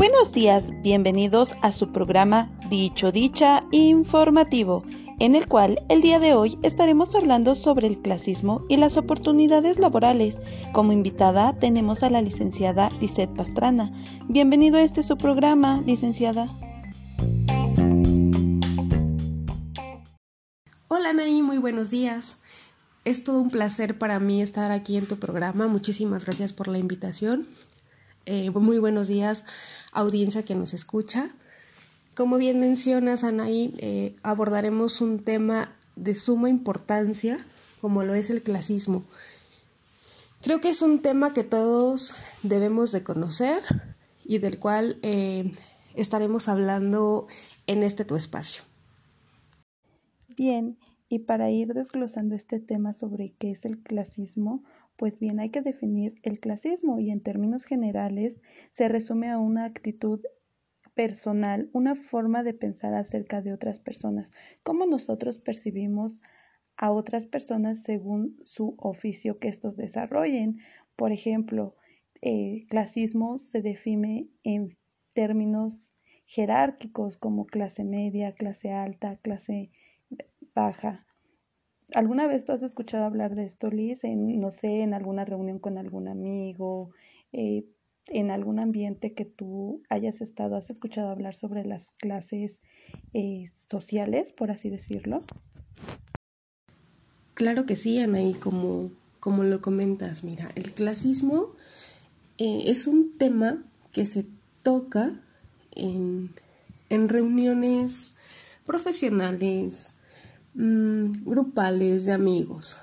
Buenos días, bienvenidos a su programa Dicho Dicha Informativo, en el cual el día de hoy estaremos hablando sobre el clasismo y las oportunidades laborales. Como invitada tenemos a la licenciada Lisette Pastrana. Bienvenido a este su programa, licenciada. Hola Nay, muy buenos días. Es todo un placer para mí estar aquí en tu programa. Muchísimas gracias por la invitación. Eh, muy buenos días, audiencia que nos escucha. Como bien mencionas, Anaí, eh, abordaremos un tema de suma importancia, como lo es el clasismo. Creo que es un tema que todos debemos de conocer y del cual eh, estaremos hablando en este tu espacio. Bien, y para ir desglosando este tema sobre qué es el clasismo, pues bien, hay que definir el clasismo y en términos generales se resume a una actitud personal, una forma de pensar acerca de otras personas, cómo nosotros percibimos a otras personas según su oficio que estos desarrollen. Por ejemplo, el clasismo se define en términos jerárquicos como clase media, clase alta, clase baja. ¿Alguna vez tú has escuchado hablar de esto, Liz? En, no sé, en alguna reunión con algún amigo, eh, en algún ambiente que tú hayas estado, ¿has escuchado hablar sobre las clases eh, sociales, por así decirlo? Claro que sí, Anaí, como, como lo comentas, mira, el clasismo eh, es un tema que se toca en, en reuniones profesionales, Mm, grupales de amigos,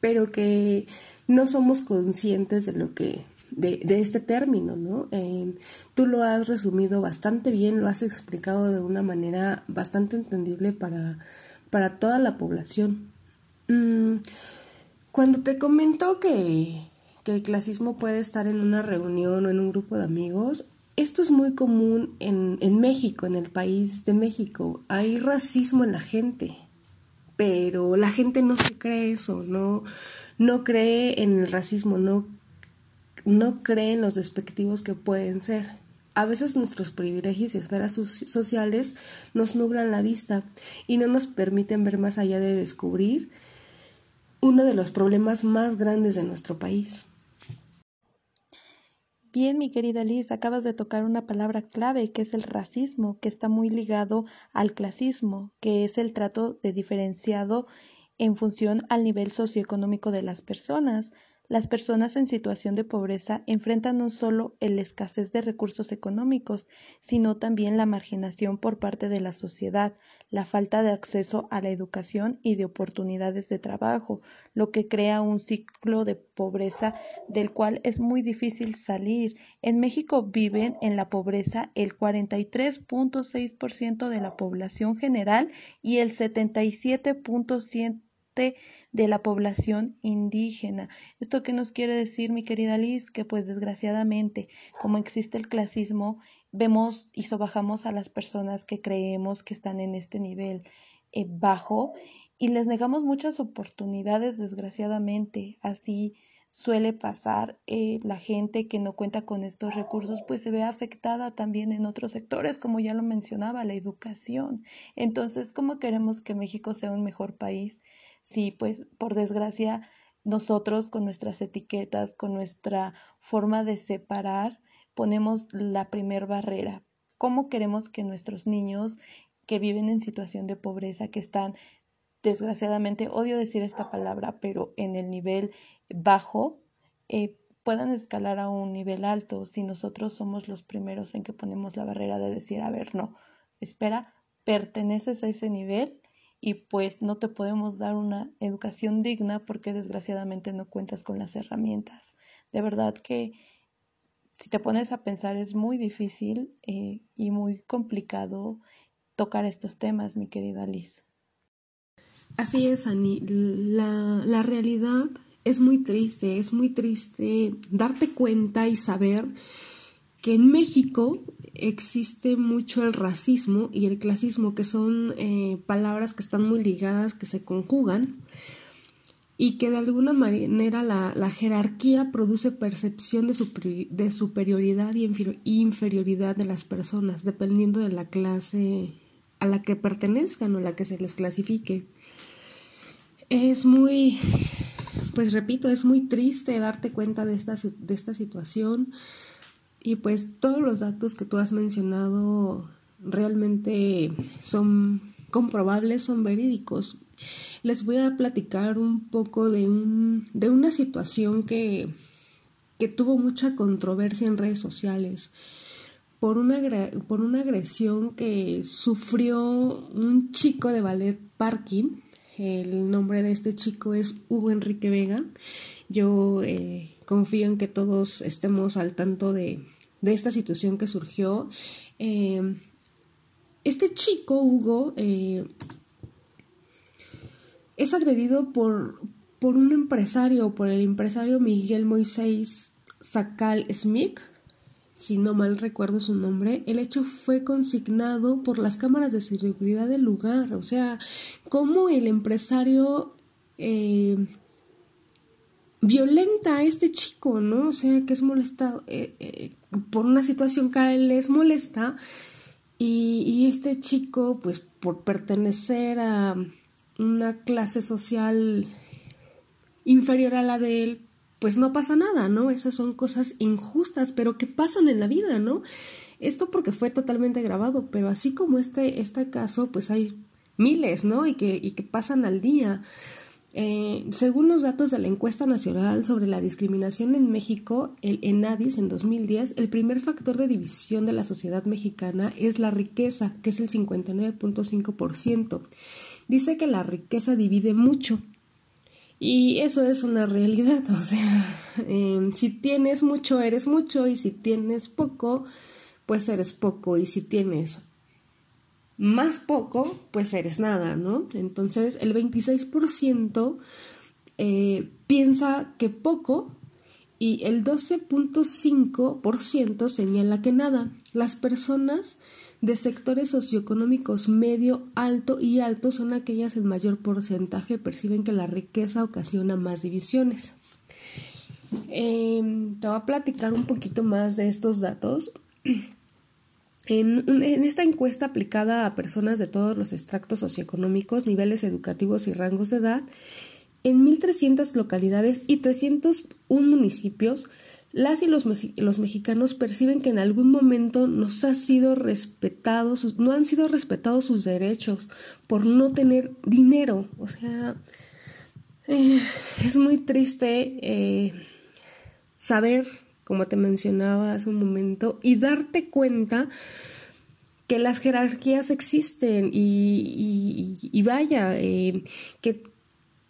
pero que no somos conscientes de lo que de, este término, ¿no? tú lo has resumido bastante bien, lo has explicado de una manera bastante entendible para, para toda la población. Mm, cuando te comento que, que el clasismo puede estar en una reunión o en un grupo de amigos, esto es muy común en, en México, en el país de México. Hay racismo en la gente pero la gente no se cree eso, no, no cree en el racismo, no, no cree en los despectivos que pueden ser. A veces nuestros privilegios y esferas sociales nos nublan la vista y no nos permiten ver más allá de descubrir uno de los problemas más grandes de nuestro país. Bien, mi querida Liz, acabas de tocar una palabra clave que es el racismo, que está muy ligado al clasismo, que es el trato de diferenciado en función al nivel socioeconómico de las personas. Las personas en situación de pobreza enfrentan no solo la escasez de recursos económicos, sino también la marginación por parte de la sociedad, la falta de acceso a la educación y de oportunidades de trabajo, lo que crea un ciclo de pobreza del cual es muy difícil salir. En México viven en la pobreza el 43.6% de la población general y el 77.7% de la población indígena. ¿Esto qué nos quiere decir, mi querida Liz? Que pues desgraciadamente, como existe el clasismo, vemos y sobajamos a las personas que creemos que están en este nivel eh, bajo y les negamos muchas oportunidades, desgraciadamente. Así suele pasar eh, la gente que no cuenta con estos recursos pues se ve afectada también en otros sectores como ya lo mencionaba la educación entonces cómo queremos que México sea un mejor país Sí, pues por desgracia nosotros con nuestras etiquetas, con nuestra forma de separar, ponemos la primer barrera. ¿Cómo queremos que nuestros niños que viven en situación de pobreza, que están desgraciadamente, odio decir esta palabra, pero en el nivel bajo, eh, puedan escalar a un nivel alto si nosotros somos los primeros en que ponemos la barrera de decir, a ver, no, espera, perteneces a ese nivel y pues no te podemos dar una educación digna porque desgraciadamente no cuentas con las herramientas. De verdad que si te pones a pensar es muy difícil eh, y muy complicado tocar estos temas, mi querida Liz. Así es, Ani. La, la realidad es muy triste, es muy triste darte cuenta y saber que en México existe mucho el racismo y el clasismo, que son eh, palabras que están muy ligadas, que se conjugan. y que de alguna manera la, jerarquía produce percepción de, de superioridad y inferioridad de las personas, dependiendo de la clase a la que pertenezcan o la que se les clasifique. Es muy, pues repito, es muy triste darte cuenta de esta, de esta situación y pues todos los datos que tú has mencionado realmente son comprobables, son verídicos. Les voy a platicar un poco de, un, de una situación que, que tuvo mucha controversia en redes sociales por una, por una agresión que sufrió un chico de ballet parking. El nombre de este chico es Hugo Enrique Vega. Yo eh, confío en que todos estemos al tanto de, esta situación que surgió. Eh, este chico, Hugo, eh, es agredido por, por un empresario, por el empresario Miguel Moisés Sacal Smith si no mal recuerdo su nombre, el hecho fue consignado por las cámaras de seguridad del lugar. O sea, cómo el empresario eh, violenta a este chico, ¿no? O sea, que es molestado eh, eh, por una situación que a él les molesta. Y, y este chico, pues por pertenecer a una clase social inferior a la de él, pues no pasa nada, ¿no? Esas son cosas injustas, pero que pasan en la vida, ¿no? Esto porque fue totalmente grabado, pero así como este, este caso, pues hay miles, ¿no? Y que, y que pasan al día. Eh, según los datos de la encuesta nacional sobre la discriminación en México, el ENADIS en 2010, el primer factor de división de la sociedad mexicana es la riqueza, que es el 59.5%. Dice que la riqueza divide mucho, y eso es una realidad, o sea, em, si tienes mucho, eres mucho, y si tienes poco, pues eres poco, y si tienes más poco, pues eres nada, ¿no? Entonces, el 26% eh, piensa que poco y el 12.5% señala que nada. Las personas de sectores socioeconómicos medio, alto y alto son aquellas en mayor porcentaje perciben que la riqueza ocasiona más divisiones. Em, te voy a platicar un poquito más de estos datos. En, esta encuesta aplicada a personas de todos los extractos socioeconómicos, niveles educativos y rangos de edad, en 1.300 localidades y 301 municipios, las y los, los, mexicanos perciben que en algún momento nos ha sido respetado, no han sido respetados sus derechos por no tener dinero. O sea, eh, es muy triste eh, saber, como te mencionaba hace un momento, y darte cuenta que las jerarquías existen y, vaya, eh, que,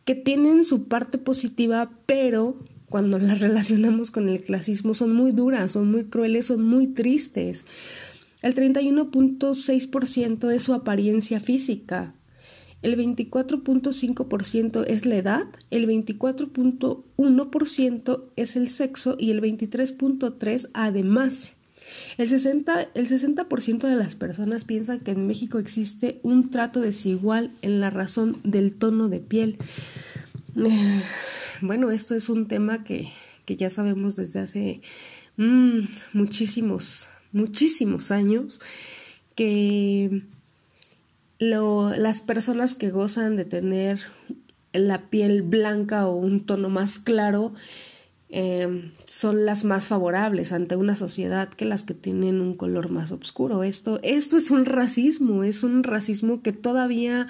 que tienen su parte positiva, pero cuando las relacionamos con el clasismo son muy duras, son muy crueles, son muy tristes. El 31.6% es su apariencia física, el 24.5% es la edad, el 24.1% es el sexo y el 23.3% además. El 60%, el 60 de las personas piensan que en México existe un trato desigual en la razón del tono de piel bueno, esto es un tema que, ya sabemos desde hace mm, muchísimos, muchísimos años, que las personas que gozan de tener la piel blanca o un tono más claro em, son las más favorables ante una sociedad que las que tienen un color más oscuro. Esto, esto es un racismo, es un racismo que todavía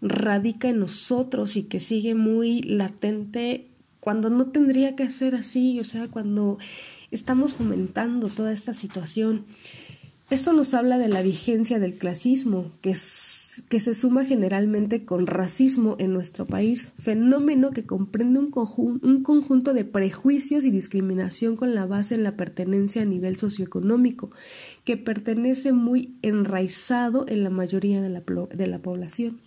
radica en nosotros y que sigue muy latente cuando no tendría que ser así, o sea, cuando estamos fomentando toda esta situación. Esto nos habla de la vigencia del clasismo, que, que se suma generalmente con racismo en nuestro país, fenómeno que comprende un, un conjunto de prejuicios y discriminación con la base en la pertenencia a nivel socioeconómico, que pertenece muy enraizado en la mayoría de la, de la población.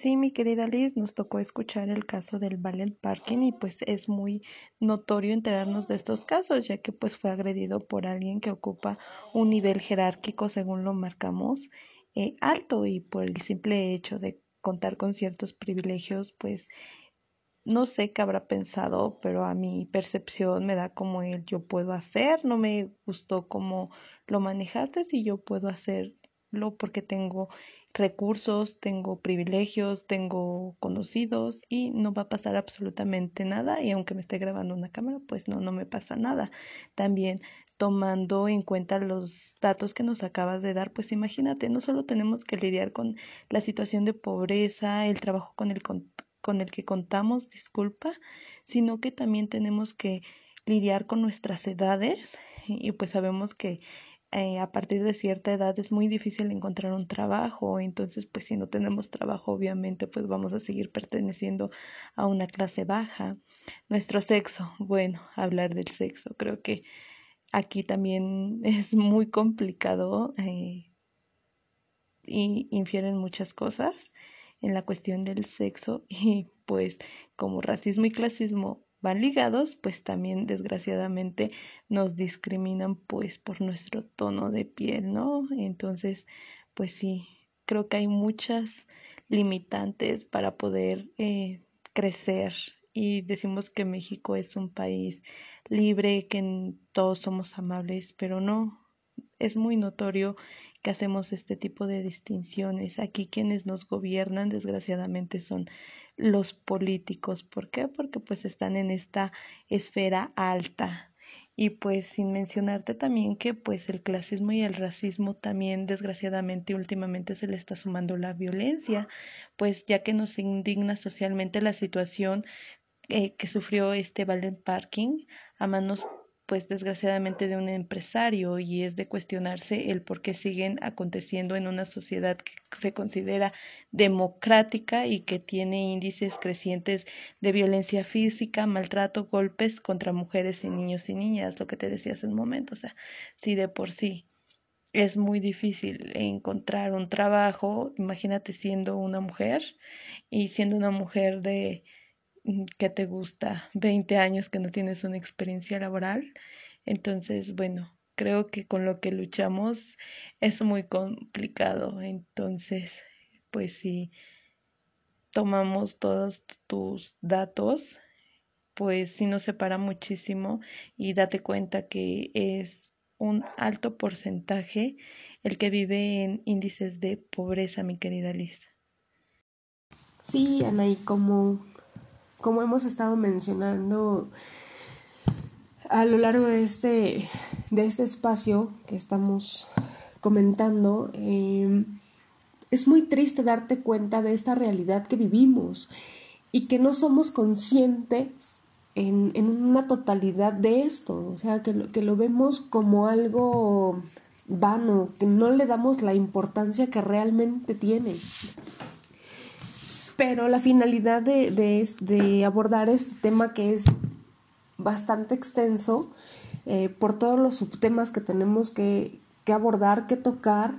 Sí, mi querida Liz, nos tocó escuchar el caso del ballet parking y pues es muy notorio enterarnos de estos casos, ya que pues fue agredido por alguien que ocupa un nivel jerárquico según lo marcamos eh, alto y por el simple hecho de contar con ciertos privilegios, pues no sé qué habrá pensado, pero a mi percepción me da como el yo puedo hacer, no me gustó cómo lo manejaste y yo puedo hacerlo porque tengo recursos, tengo privilegios, tengo conocidos y no va a pasar absolutamente nada y aunque me esté grabando una cámara, pues no, no me pasa nada. También tomando en cuenta los datos que nos acabas de dar, pues imagínate, no solo tenemos que lidiar con la situación de pobreza, el trabajo con el, con el que contamos, disculpa, sino que también tenemos que lidiar con nuestras edades y pues sabemos que eh, a partir de cierta edad es muy difícil encontrar un trabajo, entonces pues si no tenemos trabajo obviamente pues vamos a seguir perteneciendo a una clase baja. Nuestro sexo, bueno, hablar del sexo, creo que aquí también es muy complicado eh, y infieren muchas cosas en la cuestión del sexo y pues como racismo y clasismo van ligados, pues también desgraciadamente nos discriminan pues por nuestro tono de piel, ¿no? Entonces, pues sí, creo que hay muchas limitantes para poder eh, crecer y decimos que México es un país libre, que todos somos amables, pero no, es muy notorio que hacemos este tipo de distinciones. Aquí quienes nos gobiernan, desgraciadamente, son los políticos. ¿Por qué? Porque pues están en esta esfera alta. Y pues sin mencionarte también que pues el clasismo y el racismo también desgraciadamente últimamente se le está sumando la violencia, pues ya que nos indigna socialmente la situación eh, que sufrió este Valen Parking a manos pues desgraciadamente de un empresario y es de cuestionarse el por qué siguen aconteciendo en una sociedad que se considera democrática y que tiene índices crecientes de violencia física, maltrato, golpes contra mujeres y niños y niñas, lo que te decía hace un momento, o sea, si de por sí es muy difícil encontrar un trabajo, imagínate siendo una mujer y siendo una mujer de que te gusta 20 años que no tienes una experiencia laboral. Entonces, bueno, creo que con lo que luchamos es muy complicado. Entonces, pues si tomamos todos tus datos, pues sí nos separa muchísimo y date cuenta que es un alto porcentaje el que vive en índices de pobreza, mi querida Liz. Sí, Ana, y como como hemos estado mencionando a lo largo de este, de este espacio que estamos comentando, em, es muy triste darte cuenta de esta realidad que vivimos y que no somos conscientes en, en una totalidad de esto, o sea, que lo, que lo vemos como algo vano, que no le damos la importancia que realmente tiene pero la finalidad de, de, abordar este tema que es bastante extenso eh, por todos los subtemas que tenemos que, que abordar, que tocar,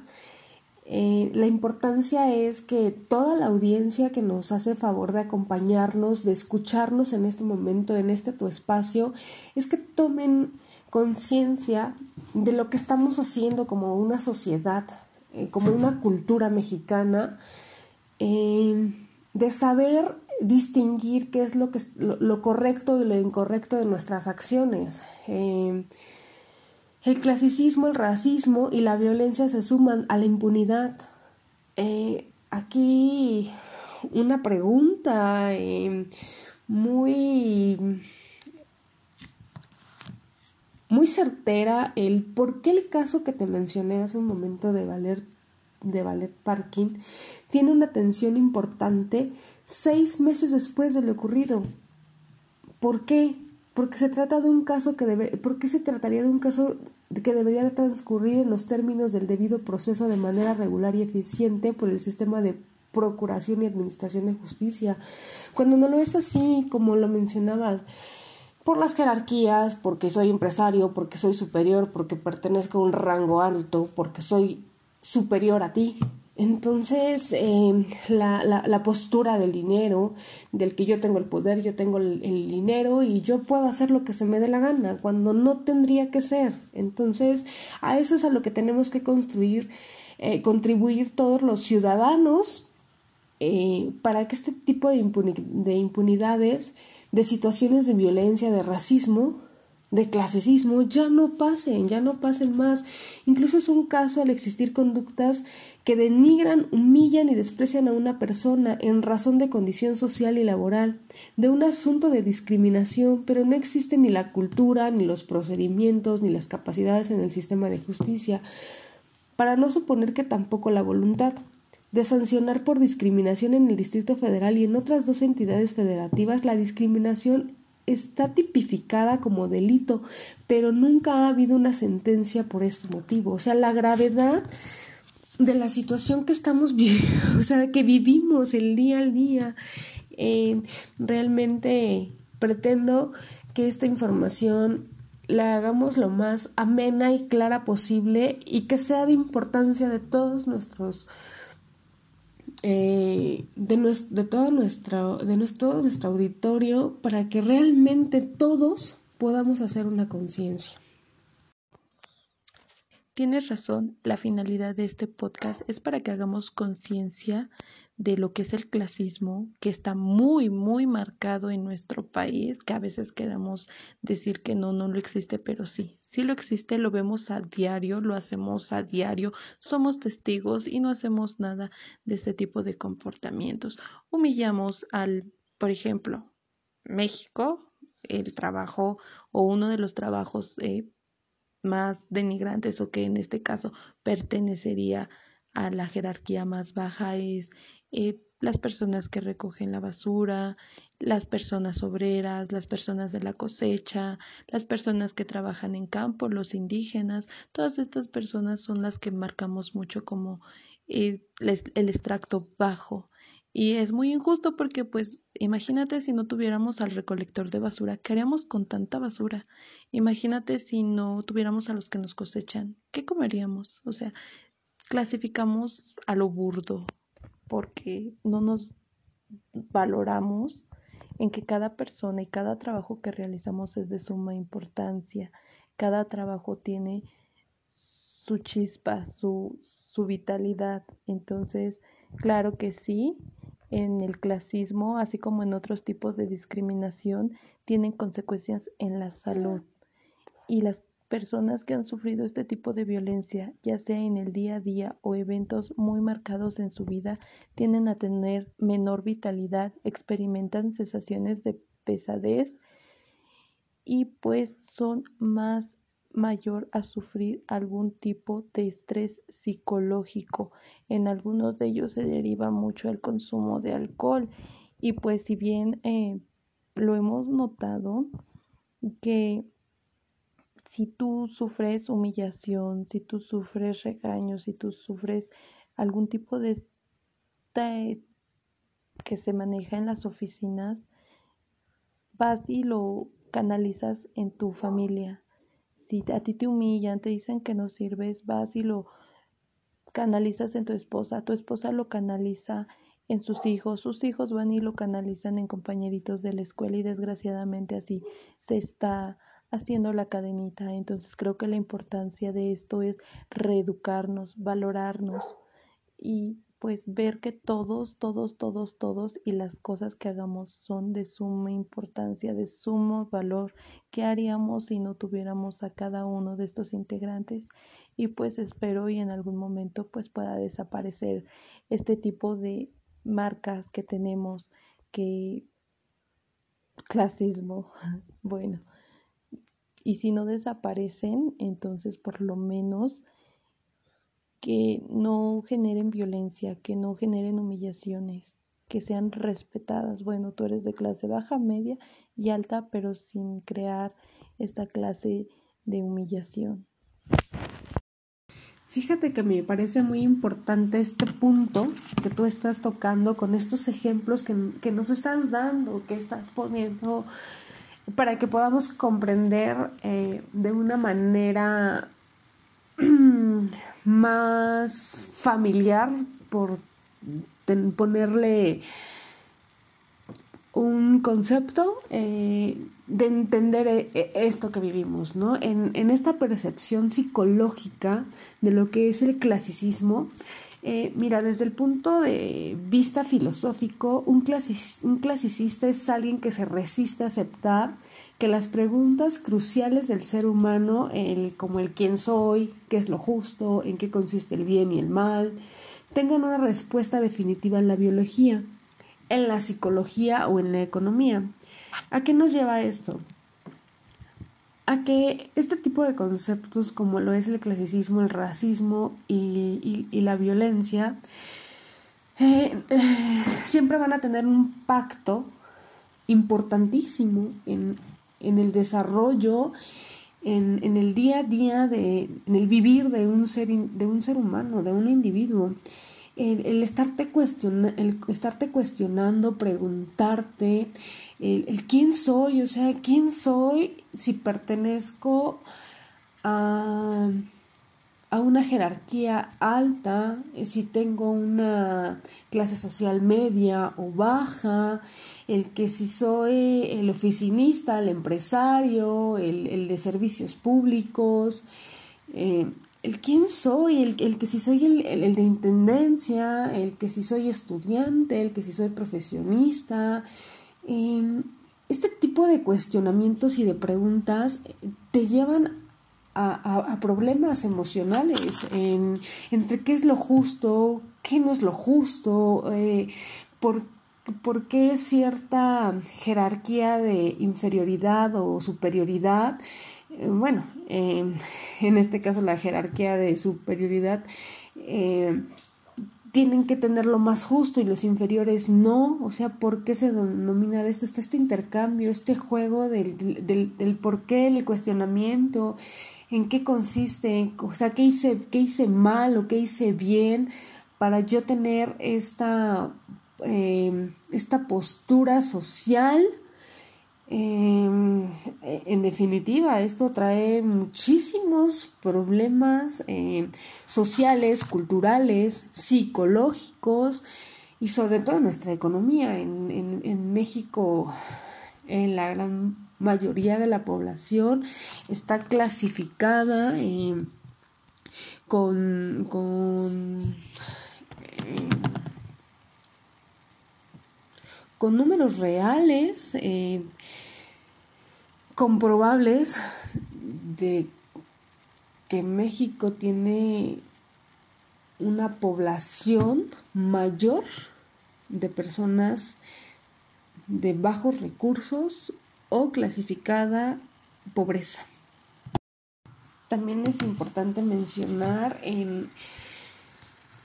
eh, la importancia es que toda la audiencia que nos hace favor de acompañarnos, de escucharnos en este momento, en este tu espacio, es que tomen conciencia de lo que estamos haciendo como una sociedad, eh, como una cultura mexicana de saber distinguir qué es lo, que, lo, correcto y lo incorrecto de nuestras acciones. Eh, el clasicismo, el racismo y la violencia se suman a la impunidad. Eh, aquí una pregunta eh, muy muy certera el por qué el caso que te mencioné hace un momento de Valer de Ballet Parking tiene una atención importante seis meses después de lo ocurrido. ¿Por qué? Porque se trata de un caso que debe, ¿por qué se trataría de un caso que debería de transcurrir en los términos del debido proceso de manera regular y eficiente por el sistema de procuración y administración de justicia? Cuando no lo es así, como lo mencionabas, por las jerarquías, porque soy empresario, porque soy superior, porque pertenezco a un rango alto, porque soy superior a ti. Entonces, eh, la, la, postura del dinero, del que yo tengo el poder, yo tengo el, dinero y yo puedo hacer lo que se me dé la gana, cuando no tendría que ser. Entonces, a eso es a lo que tenemos que construir eh, contribuir todos los ciudadanos eh, para que este tipo de impunidades, de situaciones de violencia, de racismo, de clasismo ya no pasen, ya no pasen más. Incluso es un caso al existir conductas que denigran, humillan y desprecian a una persona en razón de condición social y laboral, de un asunto de discriminación, pero no existe ni la cultura, ni los procedimientos, ni las capacidades en el sistema de justicia, para no suponer que tampoco la voluntad de sancionar por discriminación en el Distrito Federal y en otras dos entidades federativas la discriminación está tipificada como delito, pero nunca ha habido una sentencia por este motivo. O sea, la gravedad de la situación que estamos viviendo, o sea, que vivimos el día al día, eh, realmente pretendo que esta información la hagamos lo más amena y clara posible y que sea de importancia de todos nuestros eh, de, de, todo nuestro, de nuestro, nuestro auditorio para que realmente todos podamos hacer una conciencia. Tienes razón, la finalidad de este podcast es para que hagamos conciencia de lo que es el clasismo, que está muy, muy marcado en nuestro país, que a veces queremos decir que no, no lo existe, pero sí, sí lo existe, lo vemos a diario, lo hacemos a diario, somos testigos y no hacemos nada de este tipo de comportamientos. Humillamos al, por ejemplo, México, el trabajo o uno de los trabajos eh, más denigrantes o que en este caso pertenecería a la jerarquía más baja es eh, las personas que recogen la basura, las personas obreras, las personas de la cosecha, las personas que trabajan en campo, los indígenas, todas estas personas son las que marcamos mucho como eh, el extracto bajo. Y es muy injusto porque, pues, imagínate si no tuviéramos al recolector de basura, ¿qué haríamos con tanta basura? Imagínate si no tuviéramos a los que nos cosechan, ¿qué comeríamos? O sea, clasificamos a lo burdo, porque no nos valoramos en que cada persona y cada trabajo que realizamos es de suma importancia. Cada trabajo tiene su chispa, su, su vitalidad. Entonces, claro que sí, en el clasismo, así como en otros tipos de discriminación, tienen consecuencias en la salud. Y las Personas que han sufrido este tipo de violencia, ya sea en el día a día o eventos muy marcados en su vida, tienden a tener menor vitalidad, experimentan sensaciones de pesadez y pues son más mayor a sufrir algún tipo de estrés psicológico. En algunos de ellos se deriva mucho el consumo de alcohol y pues si bien eh, lo hemos notado que si tú sufres humillación, si tú sufres regaños, si tú sufres algún tipo de que se maneja en las oficinas, vas y lo canalizas en tu familia. Si a ti te humillan, te dicen que no sirves, vas y lo canalizas en tu esposa, tu esposa lo canaliza en sus hijos, sus hijos van y lo canalizan en compañeritos de la escuela y desgraciadamente así se está haciendo la cadenita. Entonces creo que la importancia de esto es reeducarnos, valorarnos y pues ver que todos, todos, todos, todos y las cosas que hagamos son de suma importancia, de sumo valor. ¿Qué haríamos si no tuviéramos a cada uno de estos integrantes? Y pues espero y en algún momento pues pueda desaparecer este tipo de marcas que tenemos que clasismo. Bueno, y si no desaparecen, entonces por lo menos que no generen violencia, que no generen humillaciones, que sean respetadas. Bueno, tú eres de clase baja, media y alta, pero sin crear esta clase de humillación. Fíjate que me parece muy importante este punto que tú estás tocando con estos ejemplos que, que nos estás dando, que estás poniendo para que podamos comprender eh, de una manera más familiar, por ponerle un concepto, eh, de entender eh, eh, esto que vivimos, ¿no? En, en, esta percepción psicológica de lo que es el clasicismo, eh, mira, desde el punto de vista filosófico, un, un clasicista es alguien que se resiste a aceptar que las preguntas cruciales del ser humano, el, como el quién soy, qué es lo justo, en qué consiste el bien y el mal, tengan una respuesta definitiva en la biología, en la psicología o en la economía. ¿A qué nos lleva esto? A que este tipo de conceptos como lo es el clasicismo, el racismo y, la violencia, eh, eh, siempre van a tener un pacto importantísimo en, el desarrollo, en, el día a día, de, en el vivir de un ser, de un ser humano, de un individuo. El, estarte, el estarte cuestionando, preguntarte, el, quién soy, o sea, quién soy si pertenezco a, a una jerarquía alta, eh, si tengo una clase social media o baja, el que si soy el oficinista, el empresario, el, el de servicios públicos, eh, el quién soy, el, el que si soy el, el, de intendencia, el que si soy estudiante, el que si soy profesionista. Em, este tipo de cuestionamientos y de preguntas te llevan a, problemas emocionales en, entre qué es lo justo, qué no es lo justo, eh, por, por qué cierta jerarquía de inferioridad o superioridad. Eh, bueno, en este caso la jerarquía de superioridad, eh, tienen que tener lo más justo y los inferiores no. O sea, ¿por qué se denomina de esto? Está este intercambio, este juego del, del, del por qué, el cuestionamiento, en qué consiste, o sea, qué hice, qué hice mal o qué hice bien para yo tener esta, em, esta postura social Em, en definitiva, esto trae muchísimos problemas em, sociales, culturales, psicológicos y sobre todo nuestra economía. En, en, México, en la gran mayoría de la población está clasificada em, con, con con números reales, eh, comprobables, de que México tiene una población mayor de personas de bajos recursos o clasificada pobreza. También es importante mencionar en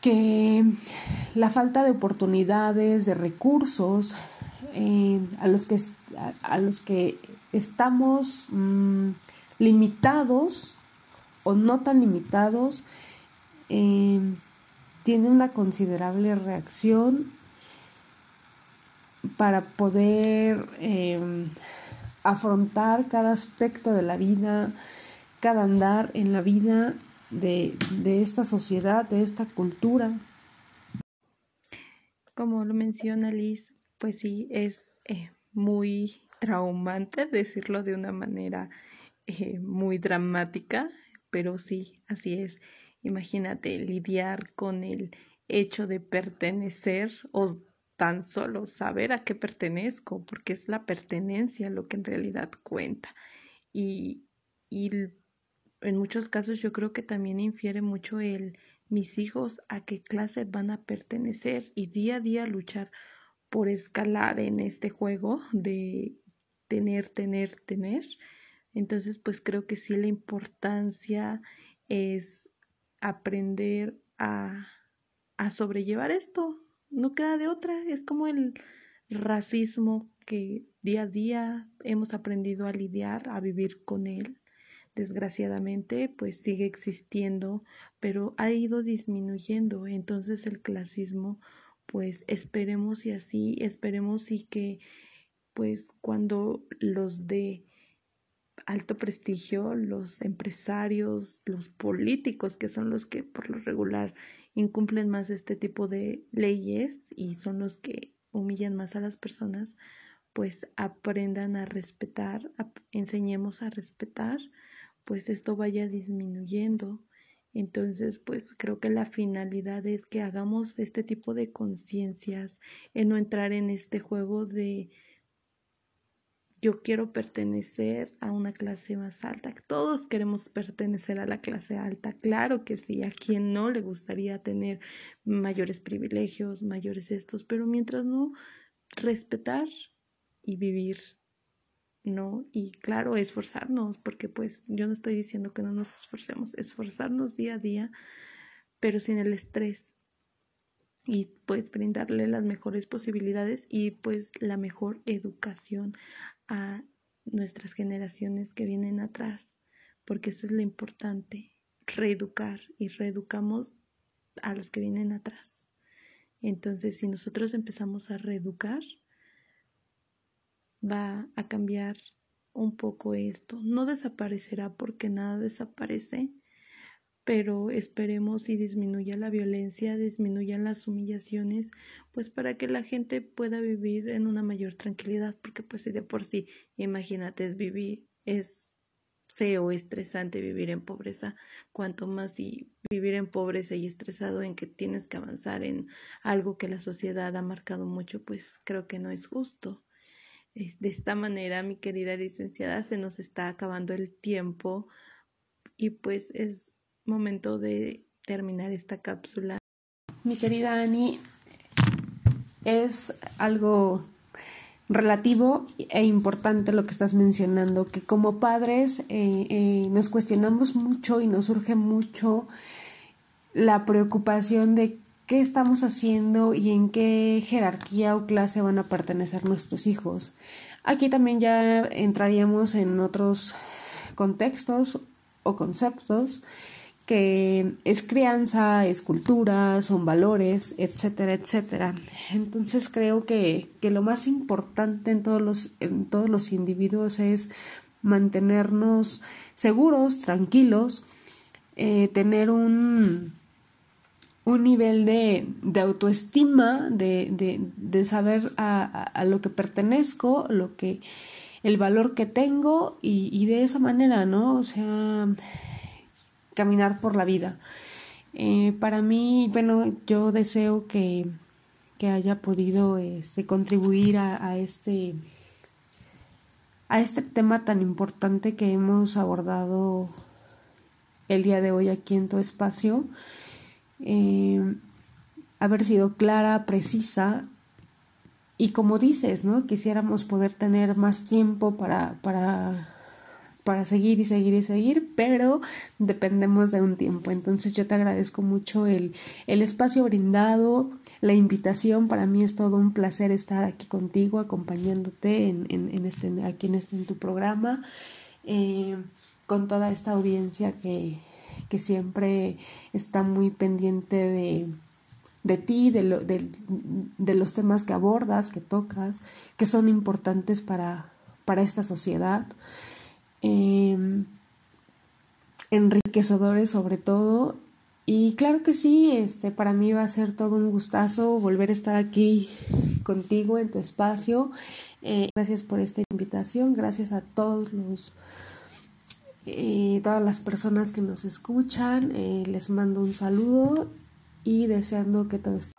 que la falta de oportunidades, de recursos eh, a, los que, a, los que estamos mm, limitados o no tan limitados, eh, tiene una considerable reacción para poder eh, afrontar cada aspecto de la vida, cada andar en la vida de, esta sociedad, de esta cultura. Como lo menciona Liz, pues sí, es eh, muy traumante decirlo de una manera eh, muy dramática, pero sí, así es. Imagínate lidiar con el hecho de pertenecer o tan solo saber a qué pertenezco, porque es la pertenencia lo que en realidad cuenta. Y, y en muchos casos yo creo que también infiere mucho el mis hijos a qué clase van a pertenecer y día a día luchar por escalar en este juego de tener, tener, tener. Entonces, pues creo que sí la importancia es aprender a, a sobrellevar esto. No queda de otra. Es como el racismo que día a día hemos aprendido a lidiar, a vivir con él desgraciadamente pues sigue existiendo, pero ha ido disminuyendo. Entonces el clasismo pues esperemos y así, esperemos y que pues cuando los de alto prestigio, los empresarios, los políticos, que son los que por lo regular incumplen más este tipo de leyes y son los que humillan más a las personas, pues aprendan a respetar, enseñemos a respetar, pues esto vaya disminuyendo. Entonces, pues creo que la finalidad es que hagamos este tipo de conciencias, en no entrar en este juego de yo quiero pertenecer a una clase más alta. Todos queremos pertenecer a la clase alta, claro que sí, a quien no le gustaría tener mayores privilegios, mayores estos, pero mientras no respetar y vivir, ¿no? Y claro, esforzarnos, porque pues yo no estoy diciendo que no nos esforcemos, esforzarnos día a día, pero sin el estrés y pues brindarle las mejores posibilidades y pues la mejor educación a nuestras generaciones que vienen atrás, porque eso es lo importante, reeducar y reeducamos a los que vienen atrás. Entonces, si nosotros empezamos a reeducar, va a cambiar un poco esto. No desaparecerá porque nada desaparece, pero esperemos y disminuya la violencia, disminuyan las humillaciones, pues para que la gente pueda vivir en una mayor tranquilidad, porque pues si de por sí, imagínate, es vivir, es feo, estresante vivir en pobreza, cuanto más si vivir en pobreza y estresado en que tienes que avanzar en algo que la sociedad ha marcado mucho, pues creo que no es justo. De esta manera, mi querida licenciada, se nos está acabando el tiempo y pues es momento de terminar esta cápsula. Mi querida Ani, es algo relativo e importante lo que estás mencionando, que como padres eh, eh, nos cuestionamos mucho y nos surge mucho la preocupación de qué estamos haciendo y en qué jerarquía o clase van a pertenecer nuestros hijos. Aquí también ya entraríamos en otros contextos o conceptos que es crianza, es cultura, son valores, etcétera, etcétera. Entonces creo que, que lo más importante en todos los, en todos los individuos es mantenernos seguros, tranquilos, eh, tener un, un nivel de, de autoestima, de, de, de saber a, a, lo que pertenezco, lo que, el valor que tengo y, y de esa manera, ¿no? O sea, caminar por la vida. Eh, para mí, bueno, yo deseo que, que haya podido este, contribuir a, a, este, a este tema tan importante que hemos abordado el día de hoy aquí en tu espacio. Eh, haber sido clara, precisa y como dices, ¿no? Quisiéramos poder tener más tiempo para, para para seguir y seguir y seguir, pero dependemos de un tiempo. Entonces yo te agradezco mucho el, el espacio brindado, la invitación. Para mí es todo un placer estar aquí contigo, acompañándote en, en, este, aquí en, este, en tu programa, eh, con toda esta audiencia que, que siempre está muy pendiente de, de ti, de, lo, de, los temas que abordas, que tocas, que son importantes para, para esta sociedad eh, enriquecedores sobre todo. Y claro que sí, este, para mí va a ser todo un gustazo volver a estar aquí contigo en tu espacio. Eh, gracias por esta invitación, gracias a todos los todas las personas que nos escuchan. Eh, les mando un saludo y deseando que todo esté.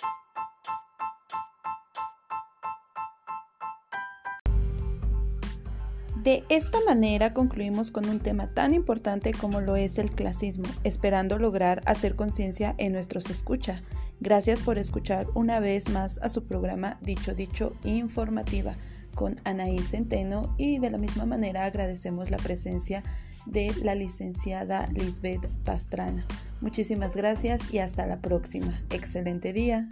De esta manera concluimos con un tema tan importante como lo es el clasismo, esperando lograr hacer conciencia en nuestros escucha. Gracias por escuchar una vez más a su programa Dicho Dicho Informativa con Anaí Centeno y de la misma manera agradecemos la presencia de la licenciada Lisbeth Pastrana. Muchísimas gracias y hasta la próxima. Excelente día.